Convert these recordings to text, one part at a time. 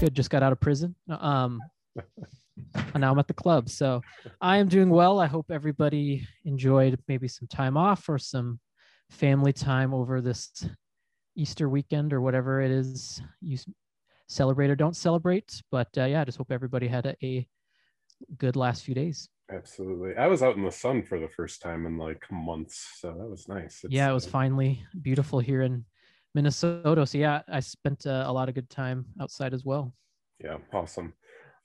Good. Just got out of prison. Um, and now I'm at the club. So I am doing well. I hope everybody enjoyed maybe some time off or some family time over this Easter weekend or whatever it is you celebrate or don't celebrate. But uh, yeah, I just hope everybody had a, a good last few days. Absolutely. I was out in the sun for the first time in like months. So that was nice. It's, yeah, it was finally beautiful here in Minnesota. So yeah, I spent uh, a lot of good time outside as well. Yeah, awesome.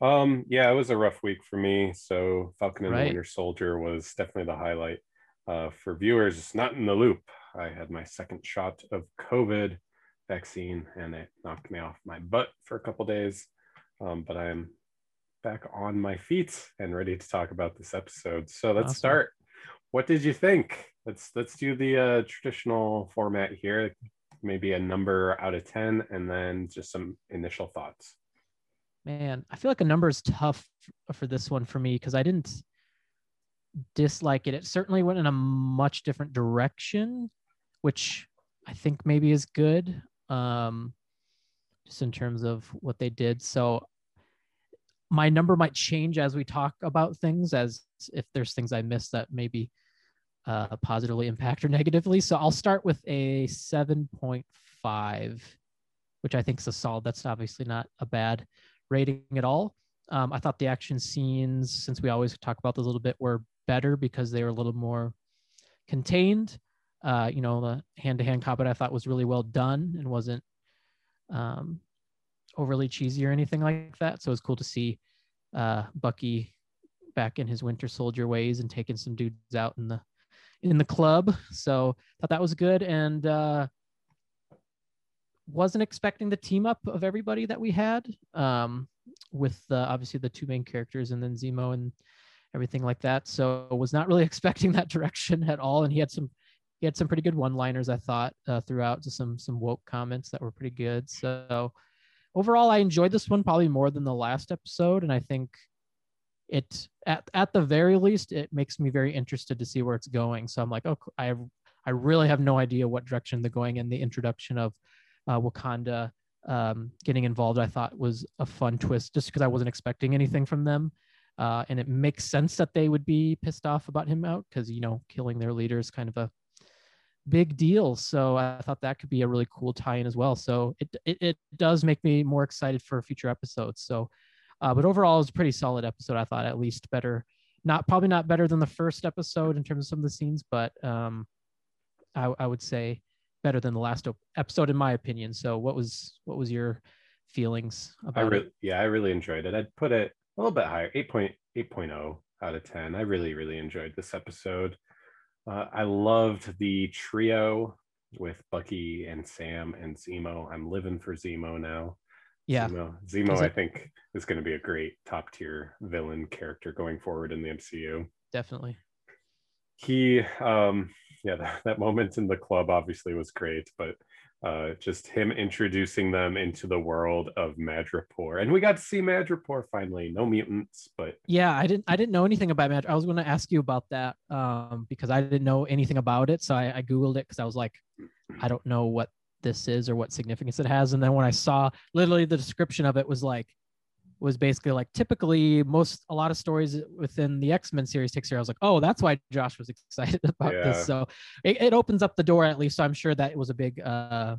Um, yeah, it was a rough week for me. So Falcon and right. the Winter Soldier was definitely the highlight. Uh, for viewers not in the loop, I had my second shot of COVID vaccine and it knocked me off my butt for a couple days. Um, but I am back on my feet and ready to talk about this episode. So let's awesome. start. What did you think? Let's let's do the uh, traditional format here maybe a number out of 10 and then just some initial thoughts. Man i feel like a number is tough for this one for me because i didn't dislike it. It certainly went in a much different direction which i think maybe is good um just in terms of what they did. So my number might change as we talk about things as if there's things i missed that maybe uh, positively impact or negatively. So I'll start with a 7.5, which I think is a solid. That's obviously not a bad rating at all. Um, I thought the action scenes, since we always talk about those a little bit, were better because they were a little more contained. Uh, you know, the hand-to-hand combat I thought was really well done and wasn't um, overly cheesy or anything like that. So it was cool to see uh, Bucky back in his Winter Soldier ways and taking some dudes out in the in the club. So thought that was good and uh, wasn't expecting the team up of everybody that we had um, with uh, obviously the two main characters and then Zemo and everything like that. So was not really expecting that direction at all. And he had some he had some pretty good one-liners I thought uh, throughout, just some some woke comments that were pretty good. So overall, I enjoyed this one probably more than the last episode, and I think it at at the very least it makes me very interested to see where it's going. So i'm like oh i i really have no idea what direction they're going. In the introduction of uh, wakanda um, getting involved i thought was a fun twist just because i wasn't expecting anything from them. Uh, and it makes sense that they would be pissed off about him out because you know killing their leader is kind of a big deal. So i thought that could be a really cool tie-in as well. So it, it, it does make me more excited for future episodes. So uh, but overall, it was a pretty solid episode. I thought at least better, not probably not better than the first episode in terms of some of the scenes, but um, I, I would say better than the last episode in my opinion. So what was what was your feelings about I really, it? Yeah, I really enjoyed it. I'd put it a little bit higher, 8.8.0 out of 10. I really, really enjoyed this episode. Uh, I loved the trio with Bucky and Sam and Zemo. I'm living for Zemo now. Yeah. Zemo, Zemo I think, is going to be a great top tier villain character going forward in the MCU. Definitely. He, um, yeah, that, that moment in the club obviously was great, but uh, just him introducing them into the world of Madripoor, and we got to see Madripoor finally. No mutants, but yeah, I didn't I didn't know anything about Madripoor. I was going to ask you about that um, because I didn't know anything about it, so I, I googled it because I was like, I don't know what this is or what significance it has. And then when I saw literally the description of it was like was basically like typically most a lot of stories within the X-Men series takes here. I was like, oh, that's why Josh was excited about yeah. this. So it, it, opens up the door at least. So I'm sure that it was a big uh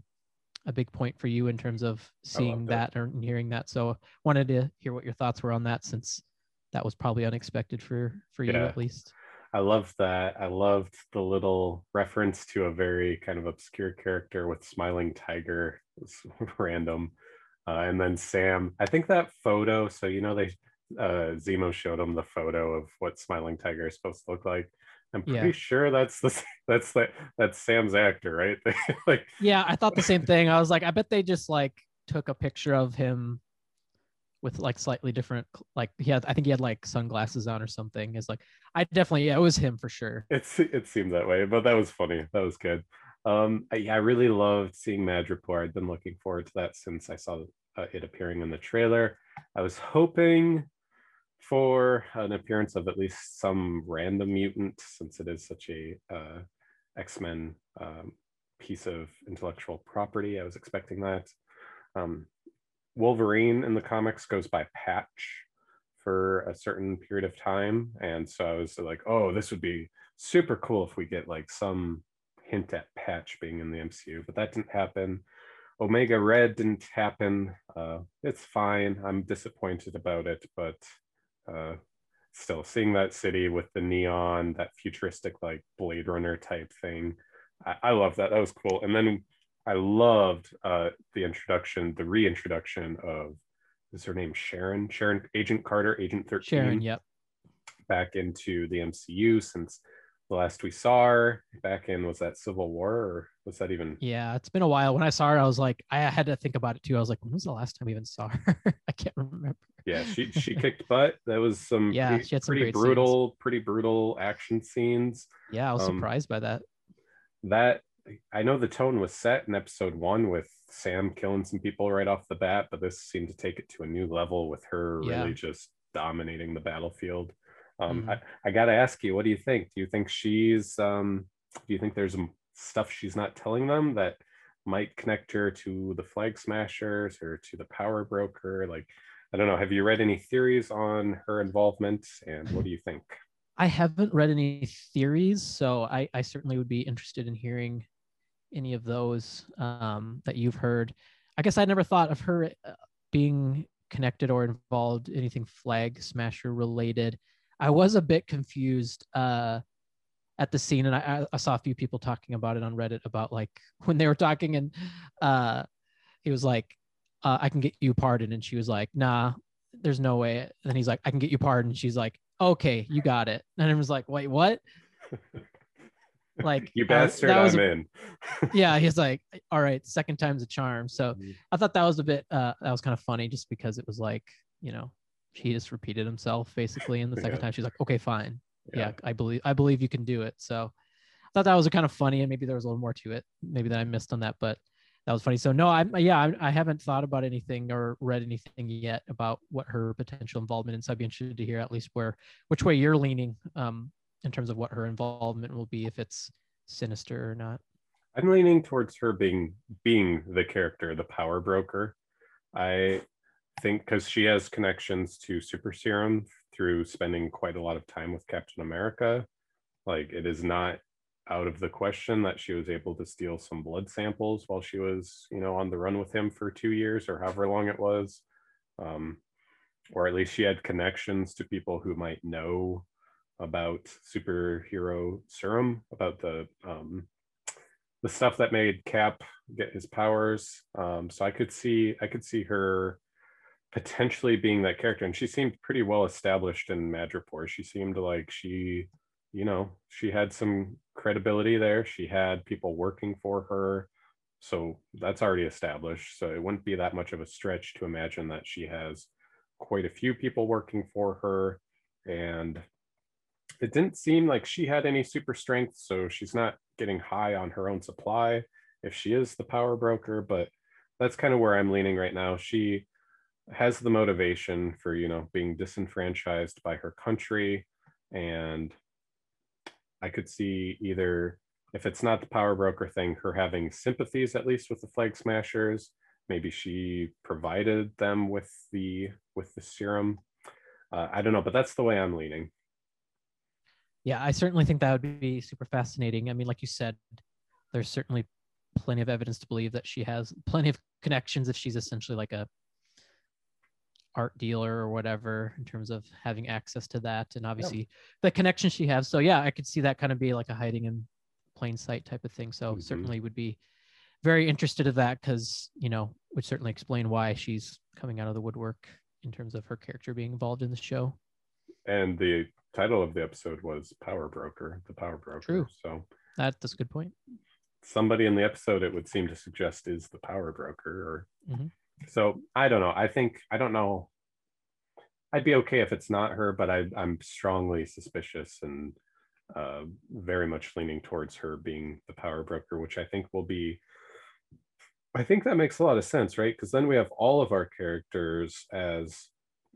a big point for you in terms of seeing that. that or hearing that. So wanted to hear what your thoughts were on that since that was probably unexpected for for you yeah. at least. I loved that. I loved the little reference to a very kind of obscure character with smiling tiger. It was random. Uh, and then Sam, I think that photo. So you know they uh, Zemo showed him the photo of what smiling tiger is supposed to look like. I'm pretty yeah. sure that's the that's the, that's Sam's actor, right? like yeah, I thought the same thing. I was like, I bet they just like took a picture of him with like slightly different like he had i think he had like sunglasses on or something. Is like i definitely yeah it was him for sure. It's it seemed that way but that was funny. That was good. Um I, i really loved seeing madripoor i'd been looking forward to that since i saw uh, it appearing in the trailer. I was hoping for an appearance of at least some random mutant since it is such a uh, x-men um, piece of intellectual property. I was expecting that. Um, Wolverine in the comics goes by Patch for a certain period of time, and so I was like, oh, this would be super cool if we get like some hint at Patch being in the MCU, but that didn't happen. Omega Red didn't happen. Uh, it's fine. I'm disappointed about it, but uh, still seeing that city with the neon, that futuristic like Blade Runner type thing, I, I love that. That was cool. And then I loved uh, the introduction, the reintroduction of is her name Sharon? Sharon Agent Carter, Agent 13. Sharon, yep. Back into the MCU since the last we saw her back in was that Civil War or was that even? Yeah, it's been a while. When I saw her, I was like, I had to think about it too. I was like, when was the last time we even saw her? I can't remember. Yeah, she she kicked butt. That was some yeah, pretty, she had some pretty brutal, scenes. pretty brutal action scenes. Yeah, I was um, surprised by that. That I know the tone was set in episode one with Sam killing some people right off the bat, but this seemed to take it to a new level with her yeah. really just dominating the battlefield. Um, mm-hmm. I, I got to ask you, what do you think? Do you think she's, um, do you think there's stuff she's not telling them that might connect her to the Flag Smashers or to the Power Broker? Like, I don't know. Have you read any theories on her involvement, and what do you think? I haven't read any theories, so I, I certainly would be interested in hearing any of those um, that you've heard. I guess I never thought of her uh, being connected or involved anything Flag Smasher related. I was a bit confused uh, at the scene, and I, I, saw a few people talking about it on Reddit about like when they were talking, and uh, he was like, uh, "I can get you pardoned," and she was like, "Nah, there's no way." And then he's like, "I can get you pardoned." She's like, "Okay, you got it." And I was like, "Wait, what?" like you bastard, uh, I'm in. yeah, he's like, "All right, second time's a charm." So mm-hmm. I thought that was a bit uh, that was kind of funny, just because it was like, you know, he just repeated himself basically and the second yeah. time she's like okay fine yeah. yeah. i believe i believe you can do it so i thought that was kind of funny and maybe there was a little more to it maybe that i missed on that but that was funny so no I'm yeah I, I haven't thought about anything or read anything yet about what her potential involvement is so i'd be interested to hear at least where which way you're leaning um in terms of what her involvement will be if it's sinister or not i'm leaning towards her being being the character the power broker i think because she has connections to Super Serum through spending quite a lot of time with Captain America. Like it is not out of the question that she was able to steal some blood samples while she was, you know, on the run with him for two years or however long it was. Um, or at least she had connections to people who might know about superhero serum, about the um, the stuff that made Cap get his powers. Um, so I could see I could see her potentially being that character. And she seemed pretty well established in Madripoor. She seemed like she, you know, she had some credibility there. She had people working for her. So that's already established. So it wouldn't be that much of a stretch to imagine that she has quite a few people working for her. And it didn't seem like she had any super strength. So she's not getting high on her own supply if she is the power broker. But that's kind of where I'm leaning right now. She has the motivation for you know being disenfranchised by her country and i could see either if it's not the power broker thing her having sympathies at least with the flag smashers maybe she provided them with the with the serum uh, i don't know but that's the way i'm leaning yeah i certainly think that would be super fascinating i mean like you said there's certainly plenty of evidence to believe that she has plenty of connections if she's essentially like a art dealer or whatever in terms of having access to that and obviously yep. the connection she has so yeah i could see that kind of be like a hiding in plain sight type of thing so mm-hmm. certainly would be very interested in that because you know would certainly explain why she's coming out of the woodwork in terms of her character being involved in the show and the title of the episode was power broker the power broker True. so that, that's a good point somebody in the episode it would seem to suggest is the power broker or mm-hmm. So I don't know. I think I don't know. I'd be okay if it's not her, but I, I'm strongly suspicious and uh, very much leaning towards her being the power broker, which I think will be. I think that makes a lot of sense, right? Because then we have all of our characters as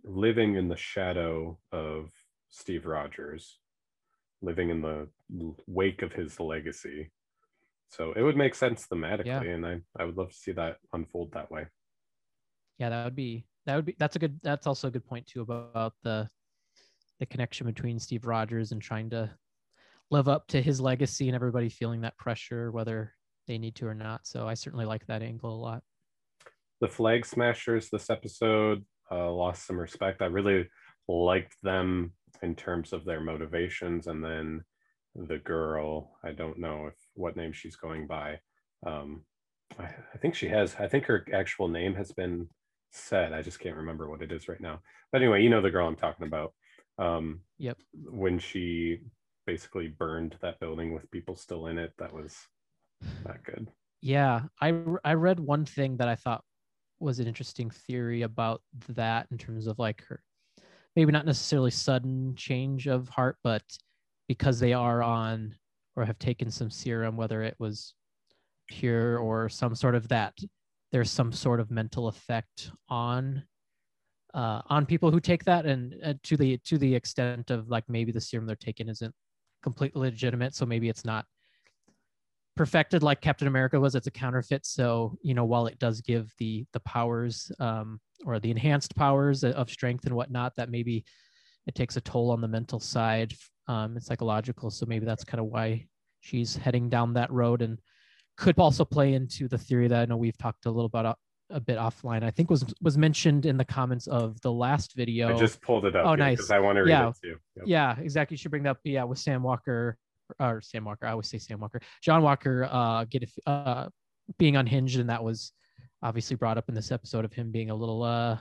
living in the shadow of Steve Rogers, living in the wake of his legacy. So it would make sense thematically, yeah. and I, I would love to see that unfold that way yeah, that would be that would be that's a good that's also a good point too about the the connection between Steve Rogers and trying to live up to his legacy and everybody feeling that pressure whether they need to or not. So I certainly like that angle a lot. The Flag Smashers this episode uh, lost some respect. I really liked them in terms of their motivations, and then the girl. I don't know if what name she's going by. Um, I, I think she has. I think her actual name has been said. I just can't remember what it is right now. But anyway, you know the girl I'm talking about. Um, yep. When she basically burned that building with people still in it, that was not good. Yeah, I I read one thing that I thought was an interesting theory about that in terms of like her maybe not necessarily sudden change of heart, but because they are on or have taken some serum, whether it was pure or some sort of that, there's some sort of mental effect on uh, on people who take that, and uh, to the to the extent of like maybe the serum they're taking isn't completely legitimate, so maybe it's not perfected like Captain America was. It's a counterfeit. So you know, while it does give the the powers um, or the enhanced powers of strength and whatnot, that maybe it takes a toll on the mental side um, and psychological. So maybe that's kind of why she's heading down that road and could also play into the theory that I know we've talked a little about uh, a bit offline. I think was was mentioned in the comments of the last video. I just pulled it up. Oh, nice. Because I want to read yeah. it too. Yep. Yeah, exactly. You should bring that up. Yeah, with Sam Walker or Sam Walker. I always say Sam Walker. John Walker uh, get uh, being unhinged, and that was obviously brought up in this episode of him being a little uh,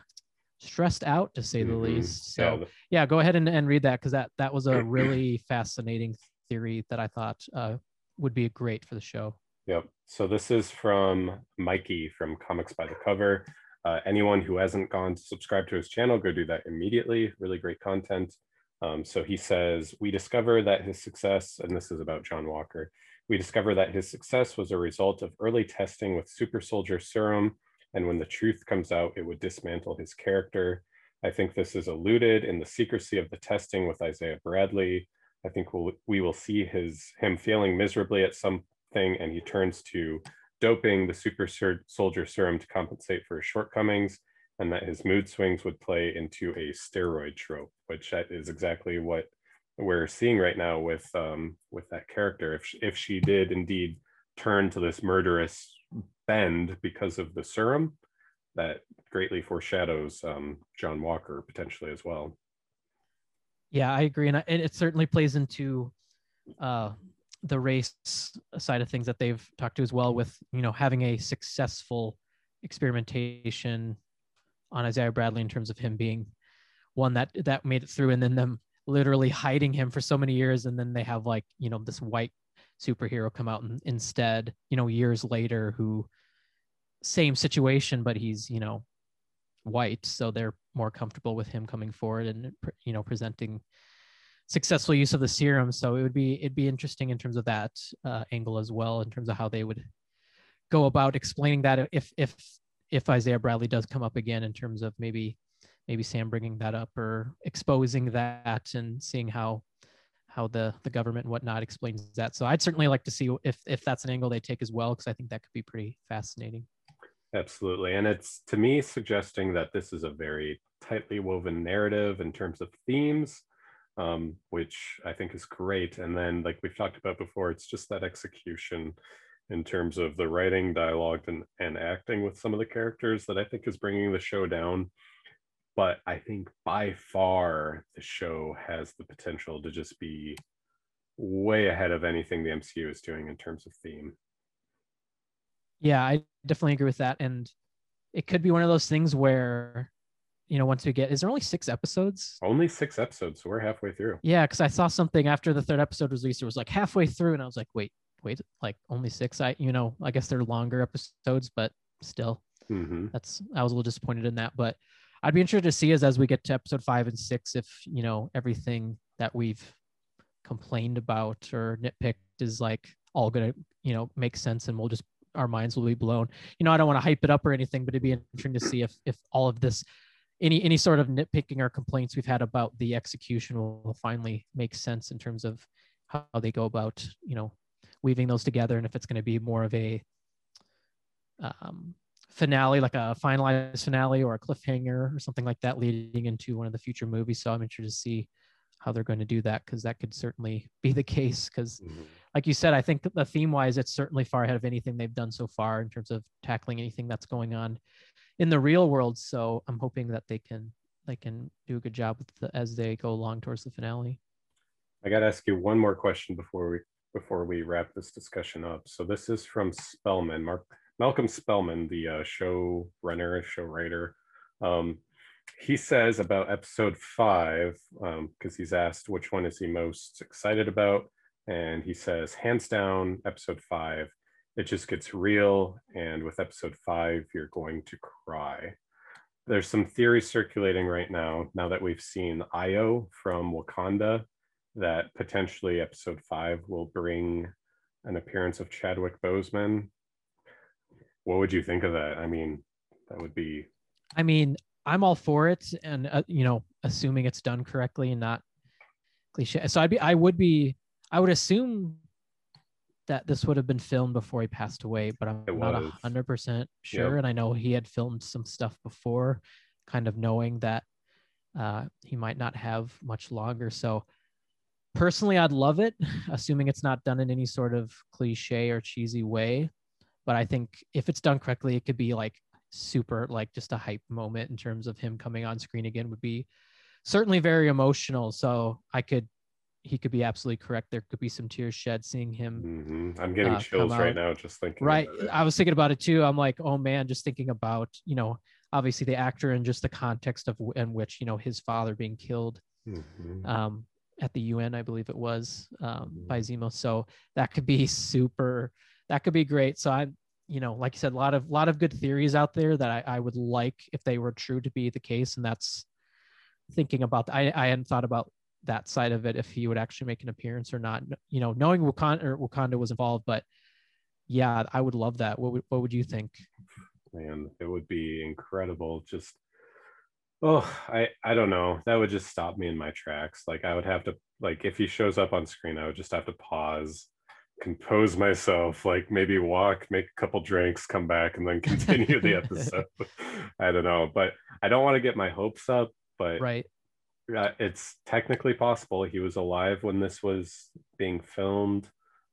stressed out, to say the mm-hmm. least. So yeah, yeah, go ahead and, and read that because that that was a really fascinating theory that I thought uh, would be great for the show. Yep. So this is from Mikey from Comics by the Cover. Uh, anyone who hasn't gone to subscribe to his channel, go do that immediately. Really great content. Um, so he says, we discover that his success, and this is about John Walker, we discover that his success was a result of early testing with super soldier serum. And when the truth comes out, it would dismantle his character. I think this is alluded in the secrecy of the testing with Isaiah Bradley. I think we'll, we will see his him failing miserably at something and he turns to doping the super soldier serum to compensate for his shortcomings and that his mood swings would play into a steroid trope, which is exactly what we're seeing right now with um, with that character. If she, if she did indeed turn to this murderous bend because of the serum, that greatly foreshadows um, John Walker potentially as well. Yeah, I agree, and, I, and it certainly plays into uh, the race side of things that they've talked to as well. With you know having a successful experimentation on Isaiah Bradley in terms of him being one that that made it through, and then them literally hiding him for so many years, and then they have like you know this white superhero come out and, instead, you know, years later, who same situation, but he's you know white, so they're more comfortable with him coming forward and you know presenting successful use of the serum. So it would be it'd be interesting in terms of that uh, angle as well, in terms of how they would go about explaining that if if if Isaiah Bradley does come up again in terms of maybe maybe Sam bringing that up or exposing that and seeing how how the the government and whatnot explains that. So I'd certainly like to see if if that's an angle they take as well because I think that could be pretty fascinating. Absolutely, and it's to me suggesting that this is a very tightly woven narrative in terms of themes, um, which I think is great. And then, like we've talked about before, it's just that execution in terms of the writing, dialogue, and, and acting with some of the characters that I think is bringing the show down. But I think by far the show has the potential to just be way ahead of anything the MCU is doing in terms of theme. Yeah, I definitely agree with that. And it could be one of those things where, you know, once we get, is there only six episodes? Only six episodes. So we're halfway through. Yeah, because I saw something after the third episode was released. It was like halfway through, and I was like, wait, wait like only six i you know i guess they're longer episodes but still mm-hmm. that's i was a little disappointed in that but i'd be interested to see as as we get to episode five and six if you know everything that we've complained about or nitpicked is like all gonna you know make sense and we'll just our minds will be blown. You know i don't want to hype it up or anything but it'd be interesting to see if if all of this any any sort of nitpicking or complaints we've had about the execution will finally make sense in terms of how they go about you know weaving those together and if it's going to be more of a um, finale, like a finalized finale or a cliffhanger or something like that, leading into one of the future movies. So I'm interested to see how they're going to do that because that could certainly be the case. Because, mm-hmm. like you said, I think the theme wise, it's certainly far ahead of anything they've done so far in terms of tackling anything that's going on in the real world. So I'm hoping that they can they can do a good job with the, as they go along towards the finale. I got to ask you one more question before we before we wrap this discussion up. So this is from Spellman, Mark Malcolm Spellman, the uh, show runner, show writer. Um, he says about episode five, because um, he's asked which one is he most excited about, and he says hands down episode five. It just gets real, and with episode five, you're going to cry. There's some theory circulating right now. Now that we've seen Ayo from Wakanda, that potentially episode five will bring an appearance of Chadwick Boseman. What would you think of that? I mean, that would be. I mean, I'm all for it, and uh, you know, assuming it's done correctly and not cliche. So I'd be, I would be, I would assume that this would have been filmed before he passed away, but I'm not hundred percent sure. Yep. And I know he had filmed some stuff before, kind of knowing that uh, he might not have much longer. So personally i'd love it assuming it's not done in any sort of cliche or cheesy way but i think if it's done correctly it could be like super like just a hype moment in terms of him coming on screen again would be certainly very emotional so i could he could be absolutely correct there could be some tears shed seeing him mm-hmm. i'm getting uh, chills right now just thinking right i was thinking about it too i'm like oh man just thinking about you know obviously the actor and just the context of in which you know his father being killed mm-hmm. um at the UN, I believe it was um, by mm-hmm. Zemo. So that could be super. That could be great. So I'm, you know, like you said, a lot of lot of good theories out there that I, I would like if they were true to be the case. And that's thinking about. I I hadn't thought about that side of it if he would actually make an appearance or not. You know, knowing Wakanda or Wakanda was involved, but yeah, I would love that. What would, what would you think? Man, it would be incredible. Just Oh, I I don't know. That would just stop me in my tracks. Like I would have to like if he shows up on screen, I would just have to pause, compose myself, like maybe walk, make a couple drinks, come back, and then continue the episode. I don't know, but I don't want to get my hopes up. But right, uh, it's technically possible. He was alive when this was being filmed,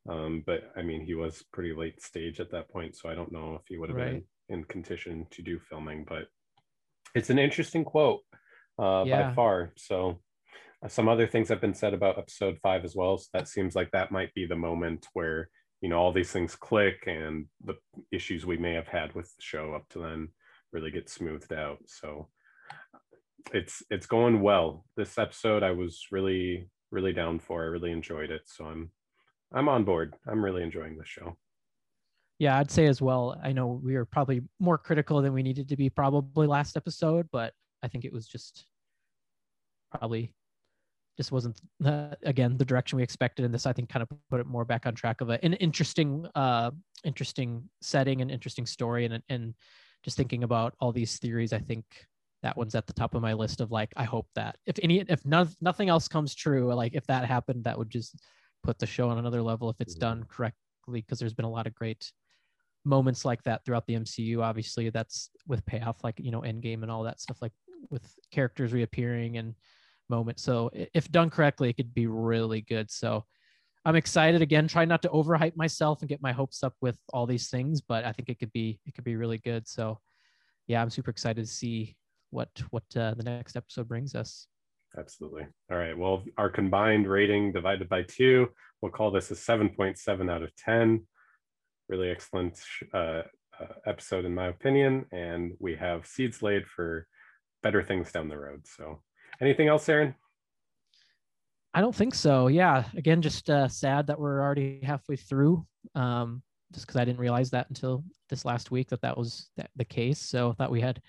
um, but I mean, he was pretty late stage at that point, so I don't know if he would have right. been in condition to do filming, but it's an interesting quote uh, yeah. by far. So Uh, some other things have been said about episode five as well. So that seems like that might be the moment where you know all these things click and the issues we may have had with the show up to then really get smoothed out. So it's it's going well. This episode I was really really down for. I really enjoyed it. So I'm I'm on board. I'm really enjoying the show yeah, I'd say as well. I know we were probably more critical than we needed to be probably last episode, but I think it was just probably just wasn't uh, again the direction we expected and this i think kind of put it more back on track of a, an interesting uh interesting setting and interesting story and and just thinking about all these theories i think that one's at the top of my list of like i hope that if any if no, nothing else comes true like if that happened that would just put the show on another level if it's mm-hmm. done correctly because there's been a lot of great moments like that throughout the MCU. Obviously, that's with payoff, like you know, Endgame and all that stuff, like with characters reappearing and moments. So if done correctly, it could be really good. So I'm excited again. Try not to overhype myself and get my hopes up with all these things, but I think it could be it could be really good. So yeah, I'm super excited to see what what uh, the next episode brings us. Absolutely. All right. Well, our combined rating divided by two, we'll call this a 7.7 out of 10 really excellent uh, uh, episode in my opinion and we have seeds laid for better things down the road so anything else aaron? I don't think so. Yeah. Again just uh, sad that we're already halfway through um, just because i didn't realize that until this last week that that was the case. So i thought we had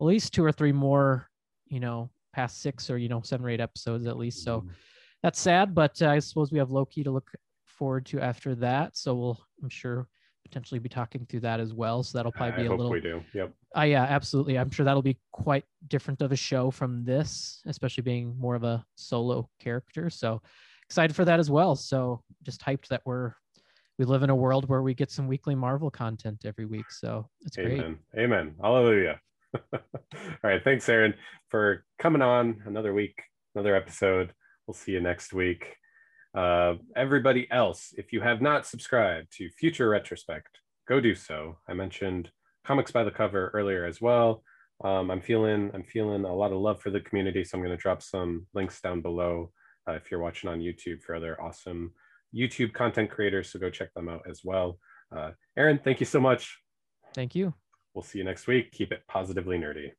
at least two or three more you know past six or you know seven or eight episodes at least. So mm-hmm. that's sad but uh, i suppose we have loki to look forward to after that. So we'll i'm sure potentially be talking through that as well. So that'll probably be I a little. We do. Yep. Uh, yeah, absolutely. I'm sure that'll be quite different of a show from this, especially being more of a solo character. So excited for that as well. So just hyped that we're we live in a world where we get some weekly Marvel content every week. So it's great. Amen. great. Amen. Hallelujah. All right. Thanks, Aaron, for coming on another week, another episode. We'll see you next week. Uh, everybody else, if you have not subscribed to Future Retrospect, go do so. I mentioned comics by the cover earlier as well. Um, I'm feeling I'm feeling a lot of love for the community, so I'm going to drop some links down below uh, if you're watching on YouTube for other awesome YouTube content creators. So go check them out as well. Uh, Aaron, thank you so much. Thank you. We'll see you next week. Keep it positively nerdy.